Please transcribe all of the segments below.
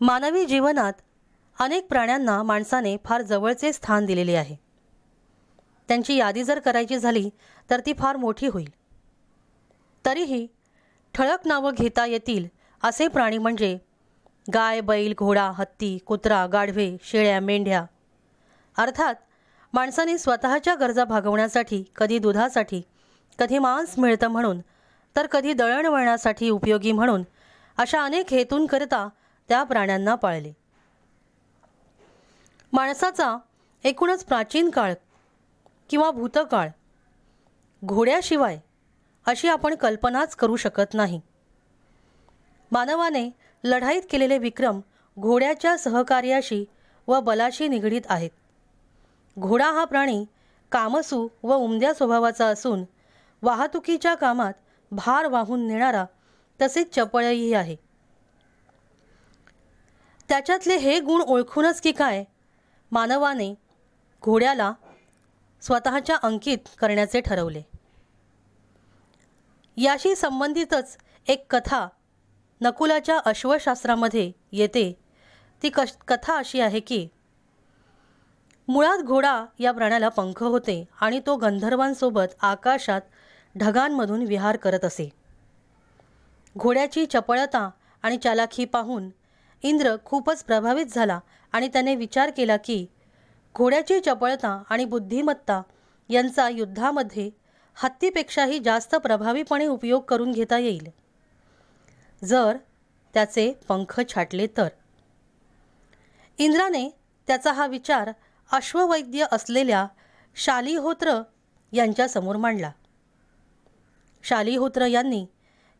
मानवी जीवनात अनेक प्राण्यांना माणसाने फार जवळचे स्थान दिलेले आहे. त्यांची यादी जर करायची झाली तर ती फार मोठी होईल. तरीही ठळक नावं घेता येतील असे प्राणी म्हणजे गाय बैल घोडा हत्ती कुत्रा गाढवे शेळ्या मेंढ्या. अर्थात माणसाने स्वतःच्या गरजा भागवण्यासाठी कधी दुधासाठी कधी मांस मिळतं म्हणून तर कधी दळणवळणासाठी उपयोगी म्हणून अशा अनेक हेतूंकरिता त्या प्राण्यांना पाळले. माणसाचा एकूणच प्राचीन काळ किंवा भूतकाळ घोड्याशिवाय अशी आपण कल्पनाच करू शकत नाही. मानवाने लढाईत केलेले विक्रम घोड्याच्या सहकार्याशी व बलाशी निगडीत आहेत. घोडा हा प्राणी कामसू व उमद्या स्वभावाचा असून वाहतुकीच्या कामात भार वाहून नेणारा तसेच चपळही आहे. त्याच्यातले हे गुण ओळखूनच की काय? मानवाने घोड्याला स्वतःच्या अंकित करण्याचे ठरवले. याशी संबंधितच एक कथा नकुलाच्या अश्वशास्त्रामध्ये येते. ती कश कथा अशी आहे की मुळात घोडा या प्राण्याला पंख होते आणि तो गंधर्वांसोबत आकाशात ढगांमधून विहार करत असे. घोड्याची चपळता आणि चालाखी पाहून इंद्र खूपच प्रभावित झाला आणि त्याने विचार केला की घोड्याची चपळता आणि बुद्धिमत्ता यांचा युद्धामध्ये हत्तीपेक्षाही जास्त प्रभावीपणे उपयोग करून घेता येईल. जर त्याचे पंख छाटले तर. इंद्राने त्याचा हा विचार अश्ववैद्य असलेल्या शालिहोत्र यांच्यासमोर मांडला. शालिहोत्र यांनी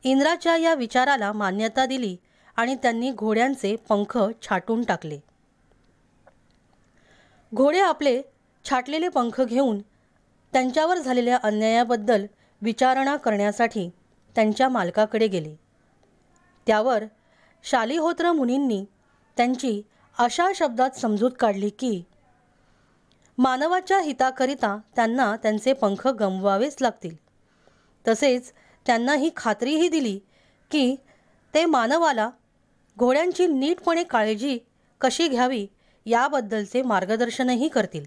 इंद्राच्या या विचाराला मान्यता दिली आणि त्यांनी घोड्यांचे पंख छाटून टाकले. घोडे आपले छाटलेले पंख घेऊन त्यांच्यावर झालेल्या अन्यायाबद्दल विचारणा करण्यासाठी त्यांच्या मालकाकडे गेले. त्यावर शालिहोत्र मुनींनी त्यांची अशा शब्दात समजूत काढली की मानवाच्या हिताकरिता त्यांना त्यांचे पंख गमवावेच लागतील. तसेच त्यांना ही खात्रीही दिली की ते मानवाला घोड्यांची नीटपणे काळजी कशी घ्यावी याबद्दलचे मार्गदर्शनही करतील.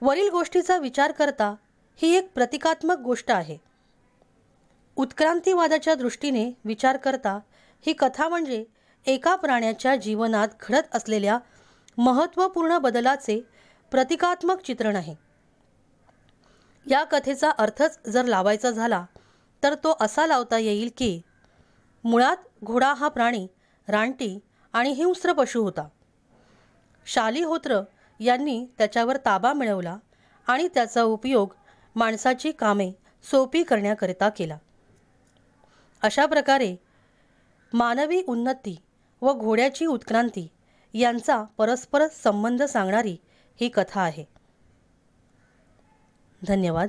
वरील गोष्टीचा विचार करता ही एक प्रतिकात्मक गोष्ट आहे. उत्क्रांतीवादाच्या दृष्टीने विचार करता ही कथा म्हणजे एका प्राण्याच्या जीवनात घडत असलेल्या महत्त्वपूर्ण बदलाचे प्रतिकात्मक चित्रण आहे. या कथेचा अर्थच जर लावायचा झाला तर तो असा लावता येईल की मुळात घोडा हा प्राणी रानटी आणि हिंस्र पशु होता. शालिहोत्र यांनी त्याच्यावर ताबा मिळवला आणि त्याचा उपयोग माणसाची कामे सोपी करण्याकरिता केला. अशा प्रकारे मानवी उन्नती व घोड्याची उत्क्रांती यांचा परस्पर संबंध सांगणारी ही कथा आहे. धन्यवाद.